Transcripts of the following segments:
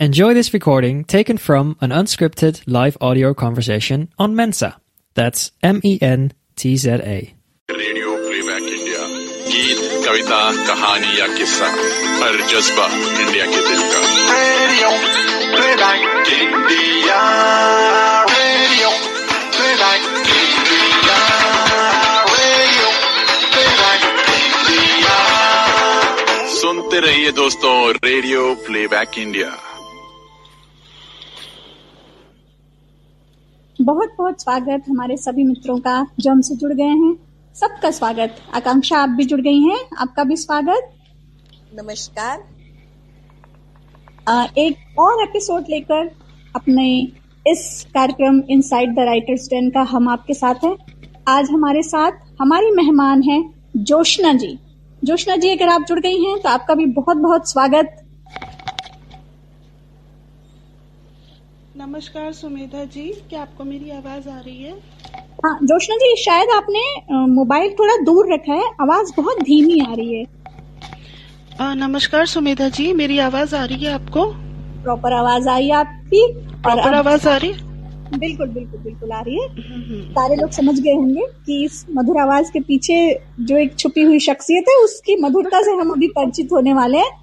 Enjoy this recording taken from an unscripted live audio conversation on Mensa. That's M E N T Z A. Radio playback India गीत कविता कहानी या किस्सा हर जज्बा India के दिल का radio playback India radio playback India radio playback India सुनते रहिए दोस्तों रेडियो प्लेबैक इंडिया बहुत बहुत स्वागत हमारे सभी मित्रों का जो हमसे जुड़ गए हैं। सबका स्वागत। आकांक्षा आप भी जुड़ गई हैं। आपका भी स्वागत। नमस्कार। अ, एक और एपिसोड लेकर अपने इस कार्यक्रम इनसाइड द राइटर्स डेन का हम आपके साथ हैं। आज हमारे साथ हमारी मेहमान हैं जोशना जी। जोशना जी अगर आप जुड़ गई हैं तो आपका भी बहुत बहुत स्वागत। नमस्कार सुमेधा जी क्या आपको मेरी आवाज़ आ रही है? हाँ जोशना जी शायद आपने मोबाइल थोड़ा दूर रखा है आवाज़ बहुत धीमी आ रही है। आ, नमस्कार सुमेधा जी मेरी आवाज़ आ रही है आपको? प्रॉपर आवाज़ आई है आपकी प्रॉपर आवाज़ आ रही? है बिल्कुल बिल्कुल बिल्कुल आ रही है। सारे लोग समझ गए होंगे कि इस मधुर आवाज़ के पीछे जो एक छुपी हुई शख्सियत है उसकी मधुरता से हम अभी परिचित होने वाले हैं।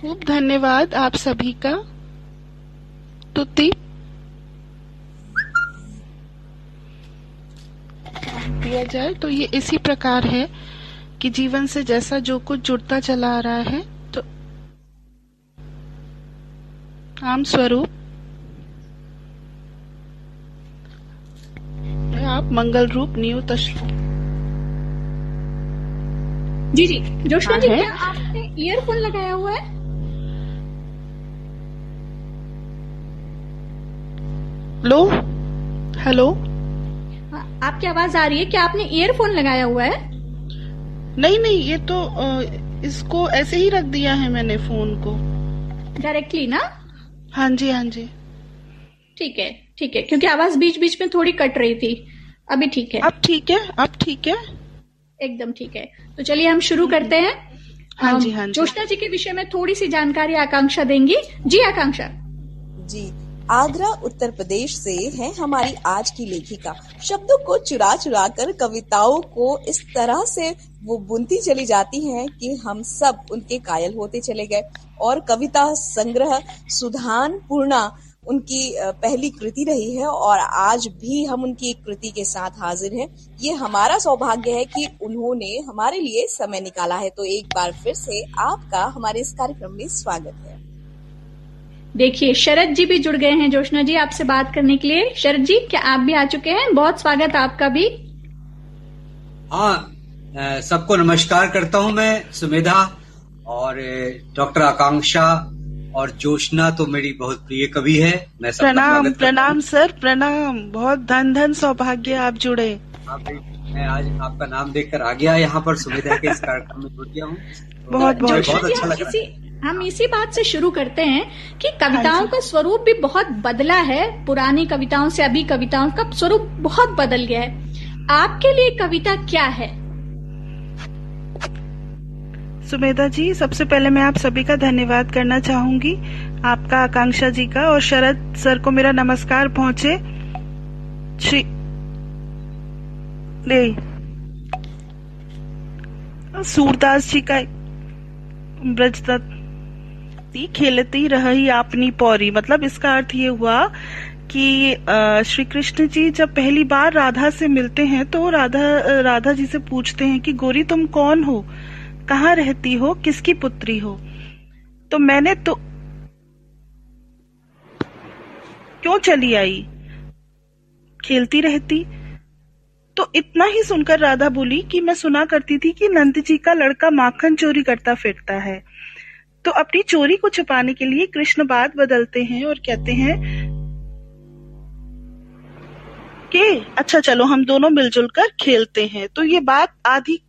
खूब धन्यवाद आप सभी का। तुति? दिया जाए तो ये इसी प्रकार है कि जीवन से जैसा जो कुछ जुड़ता चला आ रहा है तो आम स्वरूप। आप मंगल रूप नियुत जी जी। जोशना जी क्या आपने ईयरफोन लगाया हुआ है? लो हेलो हाँ, आपकी आवाज़ आ रही है क्या आपने ईयरफोन लगाया हुआ है? नहीं नहीं ये तो इसको ऐसे ही रख दिया है मैंने फ़ोन को। डायरेक्टली ना? हाँ जी हाँ जी। ठीक है ठीक है क्योंकि आवाज़ बीच बीच में थोड़ी कट रही थी। अभी ठीक है। अब ठीक है अब ठीक है। एकदम ठीक है। तो चलिए हम शुरू करते हैं। हाँ जी, हाँ जी। जोशना जी के विषय में थोड़ी सी जानकारी आकांक्षा देंगी। जी आकांक्षा। जी। आगरा, उत्तर प्रदेश से है हमारी आज की लेखिका। शब्दों को चुरा चुरा कर, कविताओं को इस तरह से वो बुनती चली जाती हैं कि हम सब उनके कायल होते चले गए। और कविता संग्रह, सुधान, पूर्णा, उनकी पहली कृति रही है और आज भी हम उनकी एक कृति के साथ हाजिर हैं। ये हमारा सौभाग्य है कि उन्होंने हमारे लिए समय निकाला है। तो एक बार फिर से आपका हमारे इस कार्यक्रम में स्वागत है। देखिए शरद जी भी जुड़ गए हैं जोशना जी आपसे बात करने के लिए। शरद जी क्या आप भी आ चुके हैं? बहुत स्वागत आपका भी। हाँ सबको नमस्कार करता हूँ मैं सुमेधा और डॉक्टर आकांक्षा और जोशना तो मेरी बहुत प्रिय कवि है। मैं प्रणाम प्रणाम सर प्रणाम। बहुत धन धन सौभाग्य आप जुड़े। मैं आज आपका नाम देखकर आ गया यहाँ पर सुमेधा के इस कार्यक्रम में जुड़ गया हूँ। तो बहुत- बहुत- बहुत अच्छा लग। रहा है हम इसी बात से शुरू करते हैं कि हाँ कविताओं का स्वरूप भी बहुत बदला है। पुरानी कविताओं से अभी कविताओं का स्वरूप बहुत बदल गया है। आपके लिए कविता क्या है? सुमेधा जी सबसे पहले मैं आप सभी का धन्यवाद करना चाहूँगी। आपका आकांक्षा जी का और शरद सर को मेरा नमस्कार पहुँचे। श्री ले। सूरदास जी का ब्रजदत्ती खेलती रही आपनी पौरी। मतलब इसका अर्थ ये हुआ कि श्री कृष्ण जी जब पहली बार राधा से मिलते हैं तो राधा राधा जी से पूछते हैं कि, गोरी, तुम कौन हो? कहाँ रहती हो? किसकी पुत्री हो? तो मैंने तो क्यों चली आई? खेलती रहती। तो इतना ही सुनकर राधा बोली कि मैं सुना करती थी कि नंद जी का लड़का माखन चोरी करता फिरता है। तो अपनी चोरी को छुपाने के लिए कृष्ण बात बदलते हैं और कहते हैं कि अच्छा चलो, हम दोनों मिलजुल कर खेलते हैं। तो ये बात आधी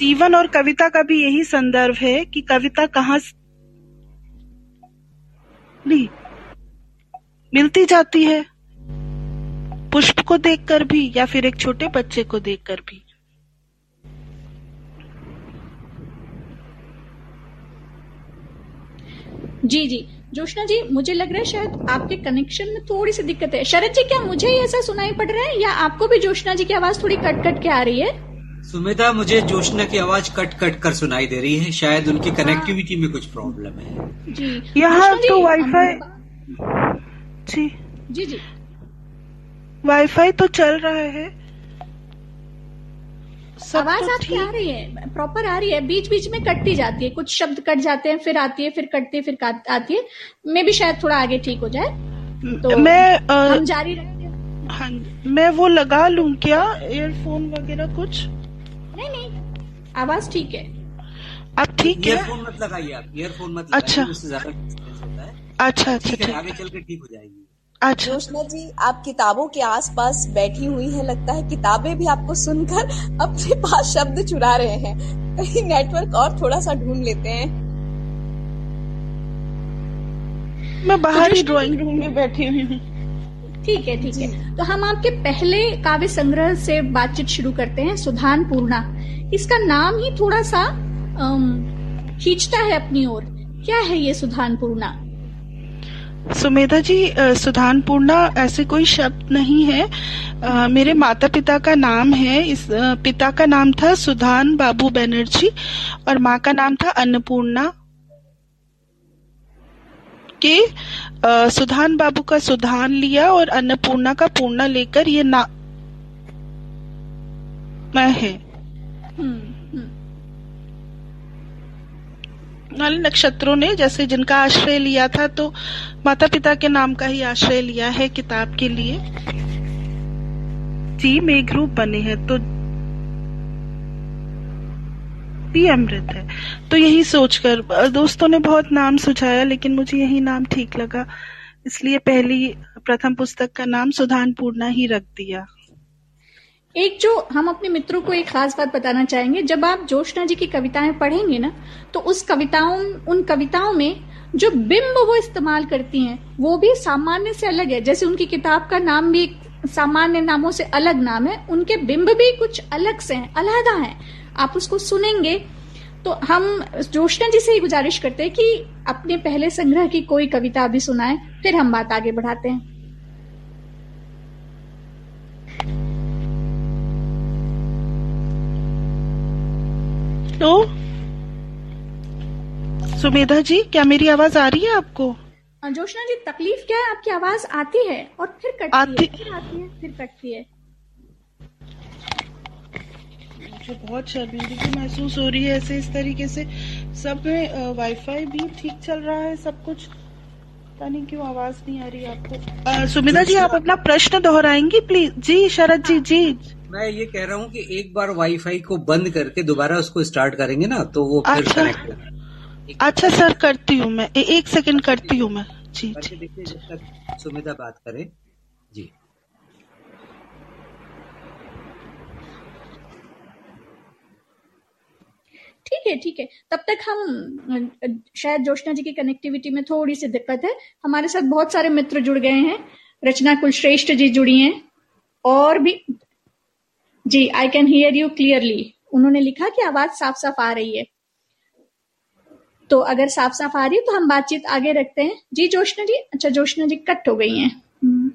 जीवन और कविता का भी यही संदर्भ है कि कविता कहाँ नहीं मिलती जाती है पुष्प को देखकर भी या फिर एक छोटे बच्चे को देखकर भी। जी जी। जोशना जी मुझे लग रहा है शायद आपके कनेक्शन में थोड़ी सी दिक्कत है। शरद जी क्या मुझे ही ऐसा सुनाई पड़ रहा है या आपको भी जोशना जी की आवाज़ थोड़ी कट कट के आ रही है? सुमिता मुझे जोशना की आवाज़ कट कट कर सुनाई दे रही है। शायद उनकी कनेक्टिविटी में कुछ प्रॉब्लम है। जी। यहाँ तो वाईफाई जी। जी जी। वाईफाई तो चल रहा है। आवाज़ तो आपकी आ रही है प्रॉपर आ रही है। बीच बीच में कटती जाती है। कुछ शब्द कट जाते हैं फिर आती है फिर कटती है फिर आती है। मे भी शायद थोड़ा आगे ठीक हो जाए। तो मैं अ, हम जारी हाँ मैं वो लगा लूँ क्या? एयरफोन वगैरह कुछ? नहीं नहीं। आवाज़ ठीक है। अब ठीक है। एयरफोन मत लगाइए आप। एयरफोन मत लगाइए। अच्छा। ज़्यादा अच्छा अच्छा ठीक है आगे चल के ठीक हो जाएगी। अच्छा। जोशना जी आप किताबों के आसपास बैठी हुई हैं लगता है किताबें भी आपको सुनकर अपने पास शब्द चुरा रहे हैं। कहीं नेटवर्क और थोड़ा सा ढूंढ लेते हैं। मैं बाहर ही ड्राइंग रूम में बैठी हुई हूँ। ठीक है ठीक है। तो हम आपके पहले काव्य संग्रह से बातचीत शुरू करते हैं सुधान पूर्णा। इसका नाम ही थोड़ा सा खींचता है अपनी ओर। क्या है ये सुधान पूर्णा? सुमेधा जी अ, सुधान पूर्णा ऐसे कोई शब्द नहीं है। अ, मेरे माता पिता का नाम है। इस अ, पिता का नाम था सुधान बाबू बनर्जी और माँ का नाम था अन्नपूर्णा। के अ, सुधान बाबू का सुधान लिया और अन्नपूर्णा का पूर्णा लेकर ये ना मैं है। हम्म, नाले नक्षत्रों ने, जैसे जिनका आश्रय लिया था तो माता पिता के नाम का ही आश्रय लिया है किताब के लिए। जी, मेघरूप बने हैं तो भी अमृत है। तो यही सोचकर दोस्तों ने बहुत नाम सुझाया, लेकिन मुझे यही नाम ठीक लगा। इसलिए पहली प्रथम पुस्तक का नाम सुधान पूर्णा ही रख दिया। एक जो हम अपने मित्रों को एक खास बात बताना चाहेंगे, जब आप जोशना जी की कविताएँ पढ़ेंगे ना तो उस कविताओं, उन कविताओं में जो बिंब वो इस्तेमाल करती हैं, वो भी सामान्य से अलग है। जैसे उनकी किताब का नाम भी सामान्य नामों से अलग नाम है, उनके बिंब भी कुछ अलग से हैं, अलहदा हैं। आप उसको सुनेंगे तो हम जोशना जी से ही गुजारिश करते हैं कि अपने पहले संग्रह की कोई कविता अभी सुनाएँ, फिर हम बात आगे बढ़ाते हैं। तो सुमेधा जी क्या मेरी आवाज़ आ रही है आपको? हाँ, जोशना जी तकलीफ़ क्या है? आपकी आवाज़ आती है और फिर कटती आती- है फिर आती है फिर कटती है। मुझे बहुत शर्मिंदगी महसूस हो रही है ऐसे इस तरीके से। सब में वाईफाई भी ठीक चल रहा है सब कुछ। पता नहीं क्यों आवाज़ नहीं आ रही आपको। सुमिता जी आप अपना प्रश्न दोहराएँगी प्लीज़? जी शरद जी जी। मैं ये कह रहा हूँ कि एक बार वाईफाई को बंद करके दोबारा उसको स्टार्ट करेंगे ना तो वो फिर अच्छा। कनेक्ट अच्छा सर करती हूँ मैं। ए- एक सेकंड करती हूँ मैं। जी जी देखिए सुमिता बात करे जी। ठीक है ठीक है। तब तक हम शायद जोशना जी की कनेक्टिविटी में थोड़ी सी दिक्कत है। हमारे साथ बहुत सारे मित्र जुड़ गए हैं। रचना कुलश्रेष्ठ जी जुड़ी हैं। और भी जी I can hear you clearly उन्होंने लिखा कि आवाज़ साफ़ साफ़ आ रही है। तो अगर साफ़ साफ़ आ रही है तो हम बातचीत आगे रखते हैं। जी जोशना जी? अच्छा जोशना जी कट हो गई हैं। हम्म।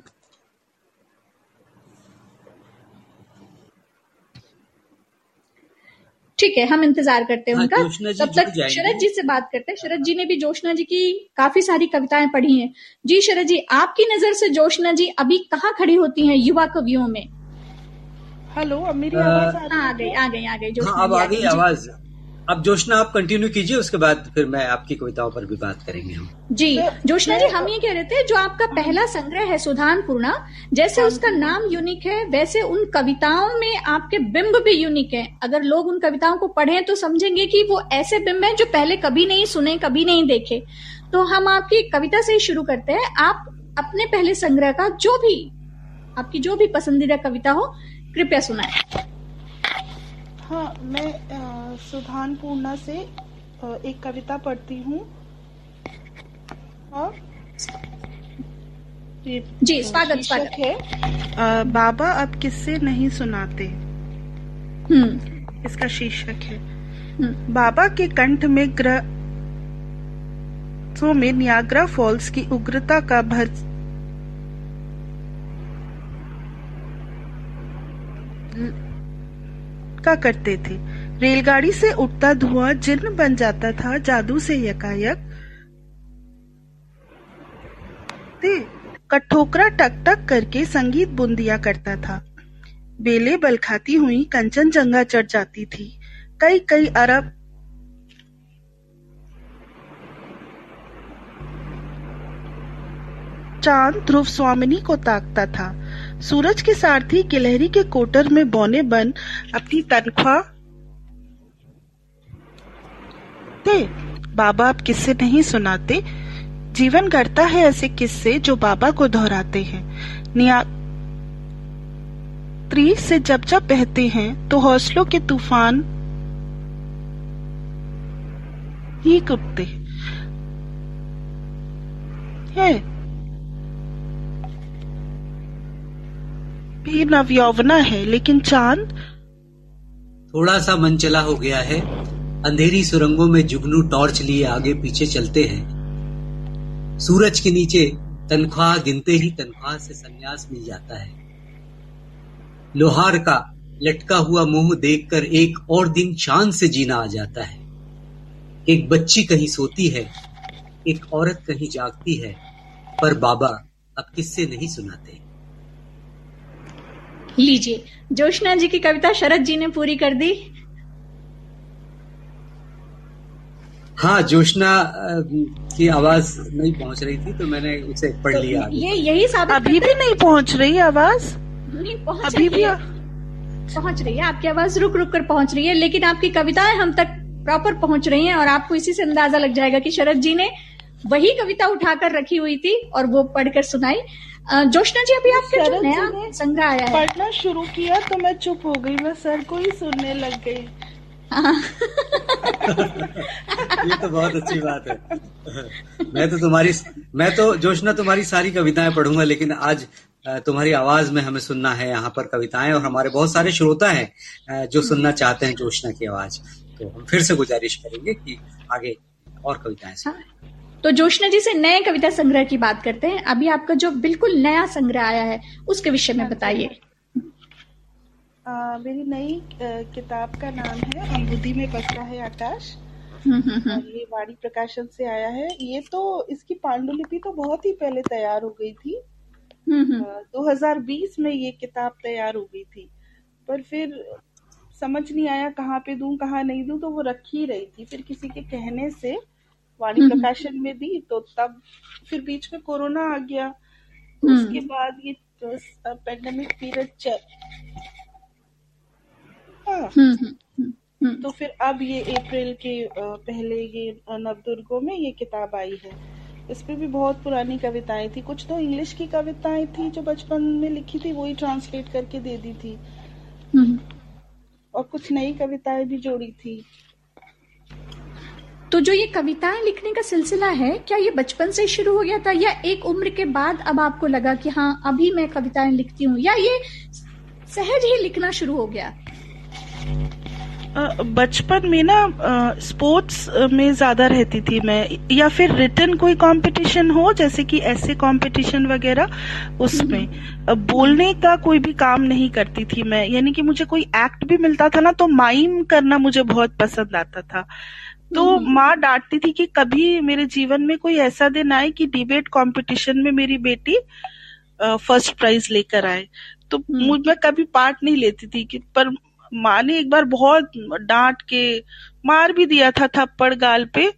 ठीक है हम इंतज़ार करते हैं हाँ, उनका। तब तक शरद जी से बात करते हैं। शरद जी ने भी जोशना जी की काफ़ी सारी कविताएँ पढ़ी हैं। जी शरद जी आपकी नज़र से जोशना जी अभी कहाँ खड़ी होती हैं युवा कवियों में? हेलो अब मेरी आवाज़ आ हाँ, आ गई आ गई आ गई जोशना हाँ अब आ गई आवाज़। अब जोशना आप कंटिन्यू कीजिए उसके बाद फिर मैं आपकी कविताओं पर भी बात करेंगे हम। जी जोशना जी हम ये कह रहे थे जो आपका पहला संग्रह है सुधान पूर्णा जैसे उसका नाम यूनिक है वैसे उन कविताओं में आपके बिंब भी यूनिक है। अगर लोग उन कविताओं को पढ़ें तो समझेंगे कि वो ऐसे बिंब हैं जो पहले कभी नहीं सुने कभी नहीं देखे। तो हम आपकी कविता से ही शुरू करते हैं। आप अपने पहले संग्रह का जो भी आपकी जो भी पसंदीदा कविता हो कृपया सुनाएँ। हाँ मैं सुधान पूर्णा से एक कविता पढ़ती हूँ। और जी, स्वागत, शीर्षक है अ, बाबा अब किससे नहीं सुनाते। हम्म। इसका शीर्षक है हम्म। बाबा के कंठ में ग्रह में नियाग्रा फॉल्स की उग्रता का भर का करते थे। रेलगाड़ी से उठता धुआँ जिन्न बन जाता था, जादू से यकायक। कठोकरा टक टक करके संगीत बुंदिया करता था। बेले बल खाती हुई कंचनजंगा चढ़ जाती थी। कई कई अरब चाँद ध्रुव स्वामिनी को ताकता था। सूरज के सारथी गिलहरी के कोटर में बौने बन अपनी तनख्वाह। थे बाबा अब किस्से नहीं सुनाते। जीवन करता है ऐसे किस्से जो बाबा को दोहराते हैं। निया त्री से जब जब बहते हैं तो हौसलों के तूफ़ान ही कुटते हैं भी नवयौवना है, लेकिन चाँद? थोड़ा सा मनचला हो गया है। अंधेरी सुरंगों में जुगनू टॉर्च लिए आगे पीछे चलते हैं। सूरज के नीचे तनख्वाह गिनते ही तनख्वाह से संन्यास मिल जाता है। लोहार का लटका हुआ मुँह देखकर एक और दिन चाँद से जीना आ जाता है। एक बच्ची कहीं सोती है, एक औरत कहीं जागती है, पर बाबा अब किससे नहीं सुनाते। लीजिए। जोशना जी की कविता शरद जी ने पूरी कर दी। हाँ जोशना की आवाज़ नहीं पहुँच रही थी तो मैंने उसे पढ़ तो लिया। ये यही साबित अभी भी नहीं पहुँच रही आवाज़? नहीं पहुँच अभी रही भी है। पहुँच रही है। आपकी आवाज़ रुक रुक कर पहुँच रही है लेकिन आपकी कविताएँ हम तक प्रॉपर पहुँच रही हैं और आपको इसी से अंदाज़ा लग जाएगा कि शरद जी ने वही कविता उठाकर रखी हुई थी और वो पढ़कर सुनाई। जोशना जी अभी आपका जो नया संग्रह आया है। पढ़ना शुरू किया तो मैं चुप हो गई मैं सर को ही सुनने लग गई। ये तो बहुत अच्छी बात है। मैं तो तुम्हारी मैं तो जोशना तुम्हारी सारी कविताएँ पढ़ूँगा लेकिन आज तुम्हारी आवाज़ में हमें सुनना है यहाँ पर कविताएँ और हमारे बहुत सारे श्रोता हैं जो सुनना चाहते हैं जोशना की आवाज़। तो हम फिर से गुजारिश करेंगे कि आगे और कविताएँ सुनाएँ तो जोशना जी से नए कविता संग्रह की बात करते हैं। अभी आपका जो बिल्कुल नया संग्रह आया है उसके विषय में बताइए। मेरी नई किताब का नाम है अम्बुदी में बसता है आकाश। हम्म, हम्म, हम्म। ये वाणी प्रकाशन से आया है। ये तो इसकी पांडुलिपि तो बहुत ही पहले तैयार हो गई थी। अ, 2020 में ये किताब तैयार हो गई थी। पर फिर समझ नहीं आया कहाँ पे दूँ कहाँ नहीं दूँ तो वो रखी रही थी। फिर किसी के कहने से वाणी हम्म। प्रकाशन में दी तो तब फिर बीच में कोरोना आ गया तो हम्म। उसके बाद ये पेंडेमिक पीरियड चल हाँ हम्म, हम्म, हम्म, हम्म। तो फिर अब ये अप्रैल के पहले ये नवदुर्गों में ये किताब आई है इसमें भी बहुत पुरानी कविताएँ थी कुछ तो इंग्लिश की कविताएँ थी जो बचपन में लिखी थी वही ट्रांसलेट करके दे दी थी हम्म। और कुछ नई कविताएँ भी जोड़ी थी तो जो ये कविताएँ लिखने का सिलसिला है क्या ये बचपन से शुरू हो गया था या एक उम्र के बाद अब आपको लगा कि हाँ अभी मैं कविताएँ लिखती हूँ या ये सहज ही लिखना शुरू हो गया? बचपन में ना स्पोर्ट्स में ज़्यादा रहती थी मैं या फिर रिटर्न कोई कंपटीशन हो जैसे कि ऐसे कंपटीशन वगैरह उसमें। बोलने का कोई भी काम नहीं करती थी मैं यानी कि मुझे कोई एक्ट भी मिलता था ना तो माइम करना मुझे बहुत पसंद आता था। तो माँ डांटती थी कि कभी मेरे जीवन में कोई ऐसा दिन आए कि डिबेट कंपटीशन में मेरी बेटी फ़र्स्ट प्राइज लेकर आए। तो मुझ मैं कभी पार्ट नहीं लेती थी कि पर माँ ने एक बार बहुत डांट के मार भी दिया था थप्पड़ गाल पे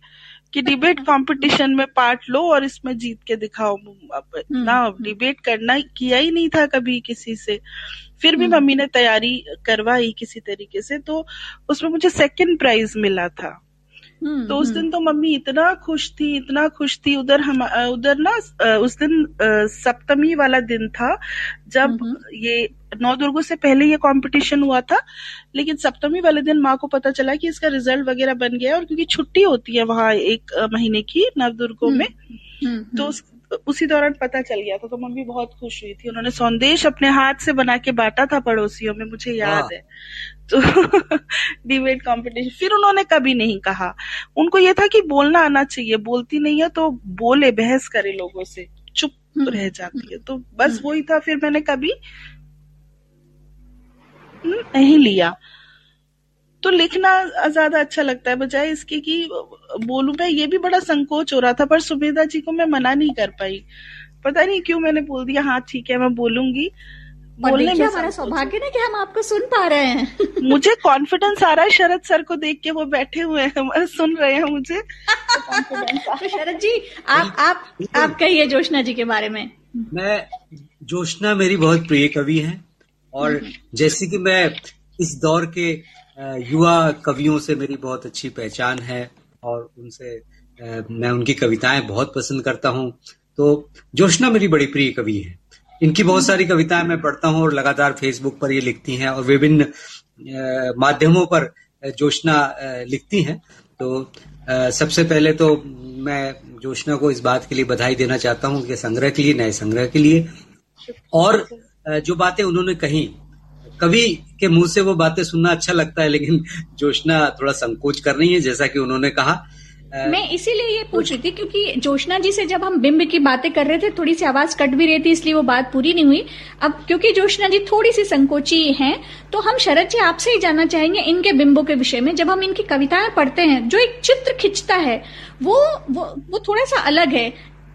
कि डिबेट कंपटीशन में पार्ट लो और इसमें जीत के दिखाओ। ना डिबेट करना किया ही नहीं था कभी किसी से। फिर भी मम्मी ने तैयारी करवाई किसी तरीके से तो उसमें मुझे सेकंड प्राइज मिला था। हम्म, तो उस दिन तो मम्मी इतना खुश थी इतना खुश थी। उधर हम उधर ना उस दिन सप्तमी वाला दिन था जब ये नौ दुर्गो से पहले ये कंपटीशन हुआ था लेकिन सप्तमी वाले दिन माँ को पता चला कि इसका रिज़ल्ट वगैरह बन गया और क्योंकि छुट्टी होती है वहाँ एक महीने की नवदुर्गों में हम्म, तो उस उसी दौरान पता चल गया था। तो मम्मी बहुत खुश हुई थी। उन्होंने संदेश अपने हाथ से बना के बांटा था पड़ोसियों में मुझे याद है। तो डिबेट कंपटीशन फिर उन्होंने कभी नहीं कहा। उनको ये था कि बोलना आना चाहिए। बोलती नहीं है तो बोले बहस करे लोगों से। चुप हम्म। रह जाती है। तो बस हम्म। वही था। फिर मैंने कभी हम्म, नहीं लिया। तो लिखना ज़्यादा अच्छा लगता है बजाय इसके कि बोलू मैं ये भी बड़ा संकोच हो रहा था पर सुमेधा जी को मैं मना नहीं कर पाई। पता नहीं क्यों मैंने बोल दिया हाँ ठीक है मैं बोलूँगी। बोलने में हमारा सौभाग्य ना कि हम आपको सुन पा रहे हैं। मुझे कॉन्फिडेंस आ रहा है शरद सर को देख के वो बैठे हुए हैं सुन रहे हैं मुझे। तो शरद जी आप आप आप कहिए जोशना जी के बारे में। मैं जोशना मेरी बहुत प्रिय कवि है और जैसे कि मैं इस दौर के युवा कवियों से मेरी बहुत अच्छी पहचान है और उनसे मैं उनकी कविताएँ बहुत पसंद करता हूँ। तो जोशना मेरी बड़ी प्रिय कवि है। इनकी बहुत सारी कविताएँ मैं पढ़ता हूँ और लगातार फेसबुक पर ये लिखती हैं और विभिन्न माध्यमों पर जोशना लिखती हैं। तो सबसे पहले तो मैं जोशना को इस बात के लिए बधाई देना चाहता हूँ कि संग्रह के लिए, नए संग्रह के लिए। और जो बातें उन्होंने कही, कवि के मुँह से वो बातें सुनना अच्छा लगता है, लेकिन जोशना थोड़ा संकोच कर रही है, जैसा कि उन्होंने कहा मैं इसीलिए ये पूछ रही थी क्योंकि जोशना जी से जब हम बिंब की बातें कर रहे थे थोड़ी सी आवाज़ कट भी रही थी इसलिए वो बात पूरी नहीं हुई। अब क्योंकि जोशना जी थोड़ी सी संकोची हैं तो हम शरद जी आपसे ही जानना चाहेंगे इनके बिंबों के विषय में। जब हम इनकी कविताएँ पढ़ते हैं जो एक चित्र खिंचता है वो वो, वो थोड़ा सा अलग है।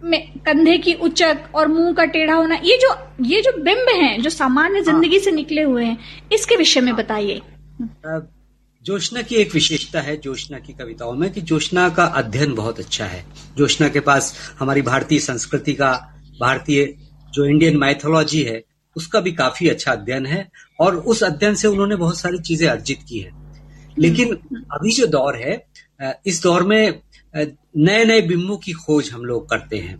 कंधे की उचक और मुँह का टेढ़ा होना ये जो ये जो बिंब हैं जो सामान्य हाँ। ज़िंदगी से निकले हुए हैं इसके विषय में बताइए। जोशना की एक विशेषता है, जोशना की कविताओं में, कि जोशना का अध्ययन बहुत अच्छा है जोशना के पास हमारी भारतीय संस्कृति का, भारतीय जो इंडियन माइथोलॉजी है, उसका भी काफ़ी अच्छा अध्ययन है, और उस अध्ययन से उन्होंने बहुत सारी चीज़ें अर्जित की है लेकिन। अभी जो दौर है इस दौर में नए नए बिंबों की खोज हम लोग करते है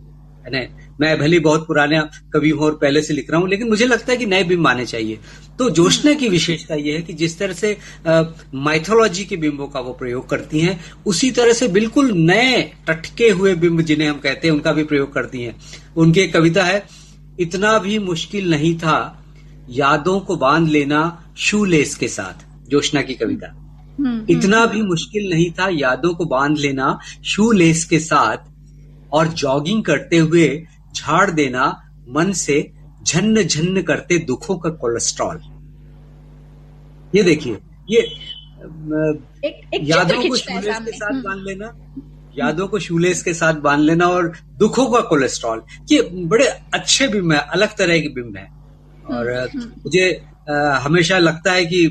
मैं भले ही बहुत पुराने कवि हूँ और पहले से लिख रहा हूँ लेकिन मुझे लगता है कि नए बिंब आने चाहिए। तो जोशना की विशेषता यह है कि जिस तरह से माइथोलॉजी के बिंबों का वो प्रयोग करती हैं उसी तरह से बिल्कुल नए टटके हुए बिंब जिन्हें हम कहते हैं उनका भी प्रयोग करती हैं। उनकी एक कविता है इतना भी मुश्किल नहीं था यादों को बाँध लेना शू लेस के साथ। जोशना की कविता। हम्म, इतना हम्म। भी मुश्किल नहीं था यादों को बाँध लेना शू लेस के साथ और जॉगिंग करते हुए झाड़ देना मन से झन्न झन्न करते दुखों का कोलेस्ट्रॉल ये देखिए ये एक, एक यादों को शूलेस के साथ हम्म। बाँध लेना यादों को शूलेस के साथ बाँध लेना और दुखों का कोलेस्ट्रॉल ये बड़े अच्छे बिंब है अलग तरह के बिंब है। और मुझे हमेशा लगता है कि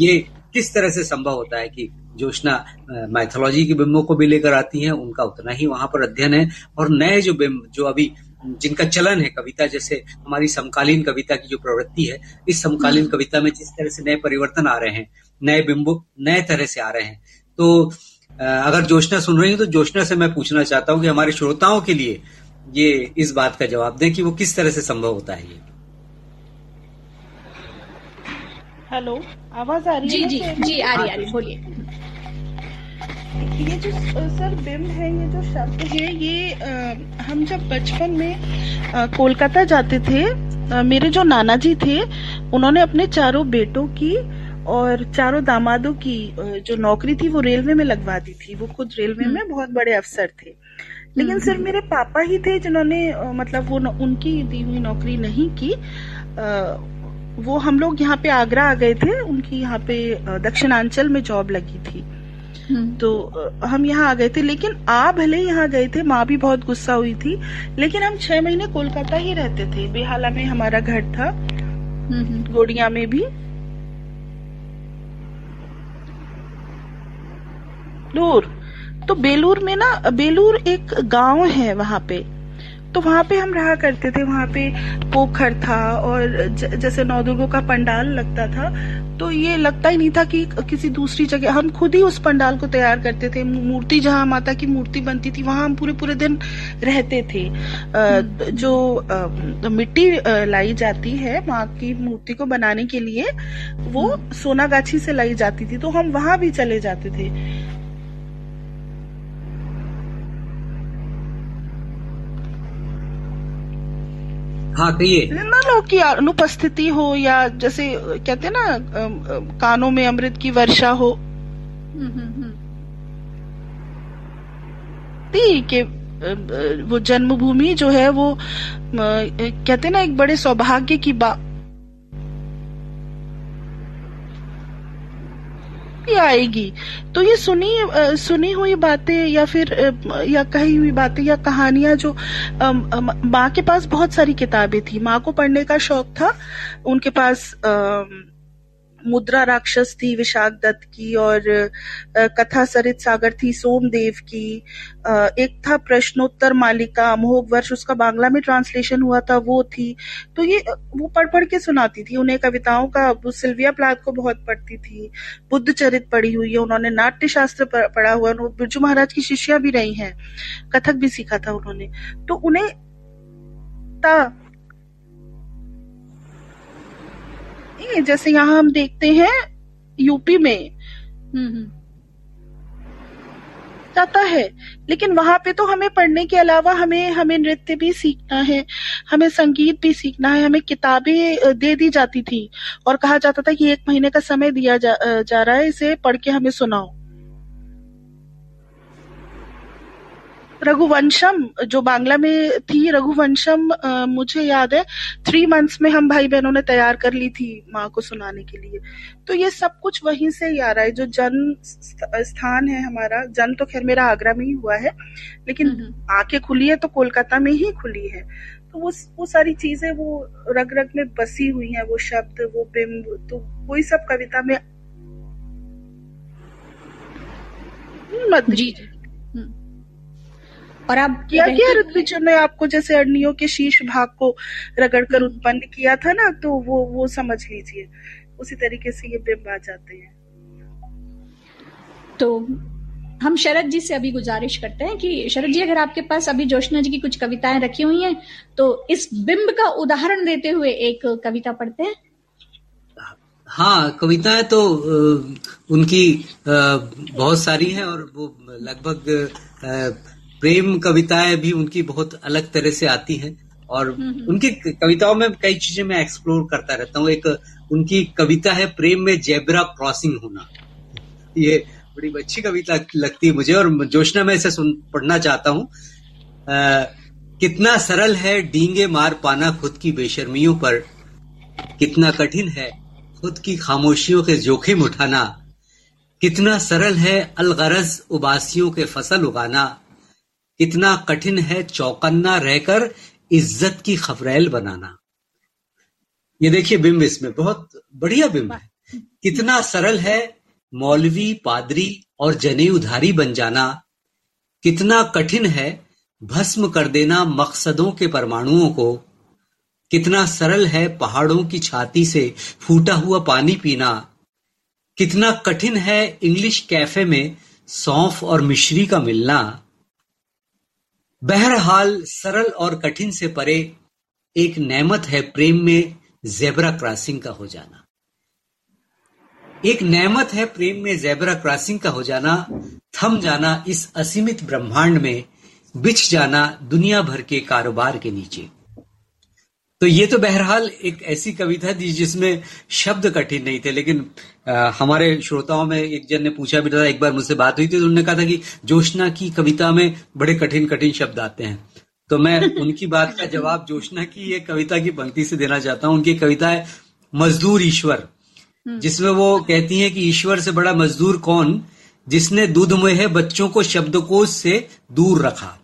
ये किस तरह से संभव होता है कि जोशना माइथोलॉजी के बिंबों को भी लेकर आती हैं उनका उतना ही वहाँ पर अध्ययन है। और नए जो बिंब जो अभी जिनका चलन है कविता जैसे हमारी समकालीन कविता की जो प्रवृत्ति है इस समकालीन कविता में जिस तरह से नए परिवर्तन आ रहे हैं नए बिंबो नए तरह से आ रहे हैं। तो अगर जोशना सुन रही हूँ तो जोशना से मैं पूछना चाहता हूँ कि हमारे श्रोताओं के लिए ये इस बात का जवाब दें कि वो किस तरह से संभव होता है ये। हेलो आवाज़ आ रही है जी जी जी आ रही आ रही बोलिए। ये जो सर बिम है ये जो शब्द है ये आ, हम जब बचपन में कोलकाता जाते थे आ, मेरे जो नाना जी थे उन्होंने अपने चारों बेटों की और चारों दामादों की जो नौकरी थी वो रेलवे में लगवा दी थी वो खुद रेलवे में बहुत बड़े अफसर थे लेकिन हम्म, सिर्फ़ हम्म। मेरे पापा ही थे जिन्होंने मतलब वो उनकी दी हुई नौकरी नहीं की आ, वो हम लोग यहाँ पे आगरा आ गए थे उनकी यहाँ पे दक्षिणांचल में जॉब लगी थी हम्म। तो हम यहाँ आ गए थे। लेकिन आ भले यहाँ गए थे माँ भी बहुत गुस्सा हुई थी लेकिन हम छह महीने कोलकाता ही रहते थे। बेहाला में हमारा घर था हम्म, हम्म। गोड़िया में भी। दूर। तो बेलूर में ना बेलूर एक गाँव है वहाँ पे। तो वहाँ पे हम रहा करते थे वहाँ पे पोखर था और ज, जैसे नवदुर्गों का पंडाल लगता था तो ये लगता ही नहीं था कि किसी दूसरी जगह हम खुद ही उस पंडाल को तैयार करते थे। मूर्ति जहाँ माता की मूर्ति बनती थी वहाँ हम पूरे पूरे दिन रहते थे। जो मिट्टी लाई जाती है माँ की मूर्ति को बनाने के लिए वो सोनागाछी से लाई जाती थी तो हम वहाँ भी चले जाते थे। हाँ कहिए ना लोग की अनुपस्थिति हो या जैसे कहते हैं ना कानों में अमृत की वर्षा हो हम्म, हम्म, हम्म। कि वो जन्मभूमि जो है वो कहते हैं ना एक बड़े सौभाग्य की बात आएगी। तो ये सुनी सुनी हुई बातें या फिर या कही हुई बातें या कहानियाँ जो माँ के पास बहुत सारी किताबें थी। माँ को पढ़ने का शौक था। उनके पास मुद्रा राक्षस थी विशाख दत्त की और कथा सरित सागर थी सोमदेव की। एक था प्रश्नोत्तर मालिका, अमोघ वर्ष, उसका बांग्ला में ट्रांसलेशन हुआ था, वो थी। तो ये वो पढ़ पढ़ के सुनाती थी, उन्हें कविताओं का, वो सिल्विया प्लाथ को बहुत पढ़ती थी। बुद्ध चरित पढ़ी हुई है, उन्होंने नाट्य शास्त्र पढ़ा हुआ बिरजू महाराज की शिष्या भी रही हैं, कथक भी सीखा था उन्होंने। तो उन्हें जैसे यहाँ हम देखते हैं यूपी में। हम्म, हम्म। जाता है। लेकिन वहाँ पे तो हमें पढ़ने के अलावा हमें हमें नृत्य भी सीखना है। हमें संगीत भी सीखना है। हमें किताबें दे दी जाती थी। और कहा जाता था कि एक महीने का समय दिया जा, जा रहा है। इसे पढ़ के हमें सुनाओ। रघुवंशम जो बांग्ला में थी रघुवंशम मुझे याद है थ्री मंथ्स में हम भाई बहनों ने तैयार कर ली थी माँ को सुनाने के लिए। तो ये सब कुछ वहीं से ही आ रहा है। जो जन्म स्थान है हमारा जन्म तो खैर मेरा आगरा में ही हुआ है लेकिन हम्म, हम्म। आके खुली है तो कोलकाता में ही खुली है। तो वो वो सारी चीज़ें वो रग रग में बसी हुई हैं वो शब्द वो बिंब तो वही सब कविता में मत जी जी। और आप किया क्या ऋत्विजय ने आपको जैसे अड़नियों के शीर्ष भाग को रगड़कर। उत्पन्न किया था ना तो वो वो समझ लीजिए उसी तरीके से ये बिंब आ जाते हैं तो हम शरद जी से अभी गुजारिश करते हैं कि शरद जी अगर आपके पास अभी जोशना जी की कुछ कविताएँ रखी हुई हैं तो इस बिंब का उदाहरण देते हुए एक कविता पढ़ते हैं हाँ कविताएँ तो उनकी बहुत सारी हैं और वो लगभग प्रेम कविताएँ भी उनकी बहुत अलग तरह से आती हैं और हम्म, हम्म। उनकी कविताओं में कई चीज़ें मैं एक्सप्लोर करता रहता हूँ। एक उनकी कविता है प्रेम में जेबरा क्रॉसिंग होना। ये बड़ी अच्छी कविता लगती है मुझे और जोशना में इसे सुन पढ़ना चाहता हूँ। कितना सरल है डींगे मार पाना खुद की बेशर्मियों पर। कितना कठिन है खुद की खामोशियों के जोखिम उठाना। कितना सरल है अलगरज उबासियों के फ़सल उगाना। कितना कठिन है चौकन्ना रहकर इज़्ज़त की खफरेल बनाना। ये देखिए बिंब इसमें, बहुत बढ़िया बिंब है। कितना सरल है मौलवी, पादरी और जने उधारी बन जाना। कितना कठिन है भस्म कर देना मकसदों के परमाणुओं को। कितना सरल है पहाड़ों की छाती से फूटा हुआ पानी पीना। कितना कठिन है इंग्लिश कैफ़े में सौंफ और मिश्री का मिलना। बहरहाल सरल और कठिन से परे एक नेमत है प्रेम में जेबरा क्रॉसिंग का हो जाना। एक नेमत है प्रेम में जेबरा क्रॉसिंग का हो जाना, थम जाना इस असीमित ब्रह्मांड में, बिछ जाना दुनिया भर के कारोबार के नीचे। तो ये तो बहरहाल एक ऐसी कविता थी जिसमें शब्द कठिन नहीं थे लेकिन आ, हमारे श्रोताओं में एक जन ने पूछा भी था एक बार मुझसे बात हुई थी तो उन्होंने कहा था कि जोशना की कविता में बड़े कठिन कठिन शब्द आते हैं तो मैं उनकी बात का जवाब जोशना की एक कविता की पंक्ति से देना चाहता हूँ उनकी कविता है मजदूर ईश्वर हम्म। जिसमें वो कहती है कि ईश्वर से बड़ा मजदूर कौन जिसने दूधमय बच्चों को शब्दकोश से दूर रखा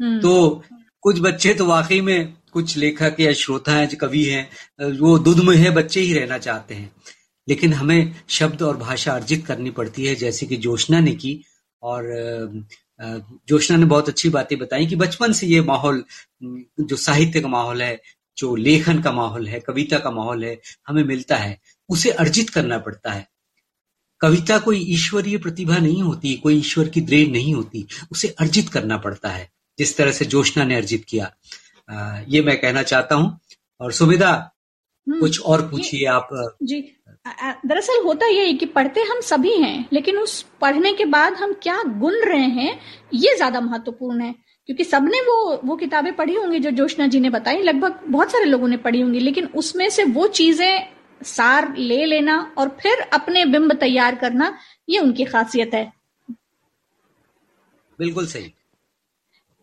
हम्म। तो कुछ बच्चे तो वाकई में कुछ लेखक या श्रोता हैं, कवि हैं, वो दुध में है, बच्चे ही रहना चाहते हैं। लेकिन हमें शब्द और भाषा अर्जित करनी पड़ती है, जैसे कि जोशना ने की। और जोशना ने बहुत अच्छी बातें बताई कि बचपन से ये माहौल, जो साहित्य का माहौल है, जो लेखन का माहौल है, कविता का माहौल है, हमें मिलता है, उसे अर्जित करना पड़ता है। कविता कोई ईश्वरीय प्रतिभा नहीं होती, कोई ईश्वर की देन नहीं होती, उसे अर्जित करना पड़ता है, जिस तरह से जोशना ने अर्जित किया। ये मैं कहना चाहता हूँ। और सुविधा हम्म, कुछ और पूछिए आप। जी दरअसल होता यही कि पढ़ते हम सभी हैं लेकिन उस पढ़ने के बाद हम क्या गुन रहे हैं ये ज़्यादा महत्वपूर्ण है। क्योंकि सबने वो वो किताबें पढ़ी होंगी जो जोशना जी ने बताई लगभग बहुत सारे लोगों ने पढ़ी होंगी लेकिन उसमें से वो चीज़ें सार ले लेना और फिर अपने बिंब तैयार करना ये उनकी खासियत है। बिल्कुल सही।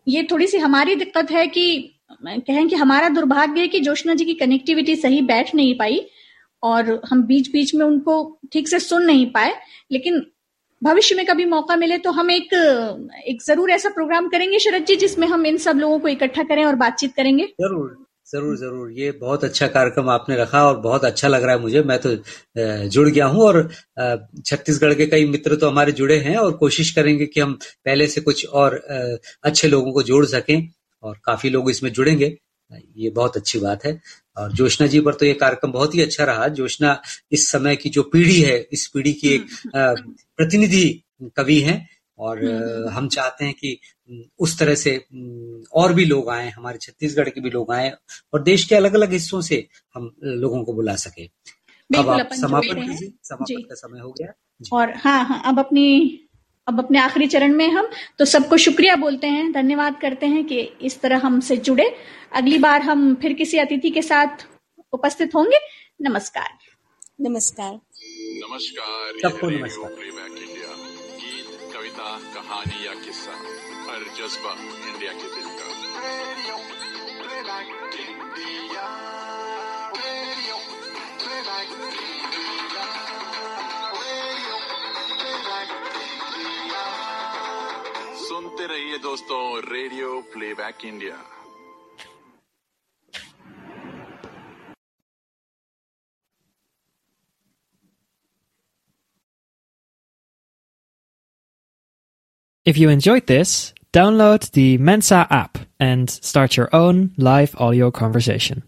ये थोड़ी सी हमारी दिक्कत है कि कहें कि हमारा दुर्भाग्य है कि जोशना जी की कनेक्टिविटी सही बैठ नहीं पाई और हम बीच बीच में उनको ठीक से सुन नहीं पाए, लेकिन भविष्य में कभी मौका मिले तो हम एक एक ज़रूर ऐसा प्रोग्राम करेंगे शरद जी जिसमें हम इन सब लोगों को इकट्ठा करें और बातचीत करेंगे। ज़रूर ज़रूर ज़रूर। ये बहुत अच्छा कार्यक्रम आपने रखा और बहुत अच्छा लग रहा है मुझे। मैं तो जुड़ गया हूँ और छत्तीसगढ़ के कई मित्र तो हमारे जुड़े हैं और कोशिश करेंगे कि हम पहले से कुछ और अच्छे लोगों को जोड़ सकें। और काफ़ी लोग इसमें जुड़ेंगे। ये बहुत अच्छी बात है। और जोशना जी पर तो ये कार्यक्रम बहुत ही अच्छा रहा। जोशना इस समय की जो पीढ़ी है इस पीढ़ी की एक हम्म। प्रतिनिधि कवि हैं। और हम्म। हम चाहते हैं कि उस तरह से और भी लोग आए हमारे छत्तीसगढ़ के भी लोग आए और देश के अलग अलग हिस्सों से हम लोगों को बुला सके। अब आप समापन कीजिए। समापन का समय हो गया। और हाँ हाँ अब अपनी अब अपने आखिरी चरण में हम तो सबको शुक्रिया बोलते हैं धन्यवाद करते हैं कि इस तरह हमसे जुड़े। अगली बार हम फिर किसी अतिथि के साथ उपस्थित होंगे। नमस्कार। नमस्कार। नमस्कार सबको नमस्कार। गीत कविता कहानी या किस्सा हर जज्बा इंडिया के दिल का। सुनते रहिए दोस्तों radio playback India If you enjoyed this, download the Mensa app and start your own live audio conversation.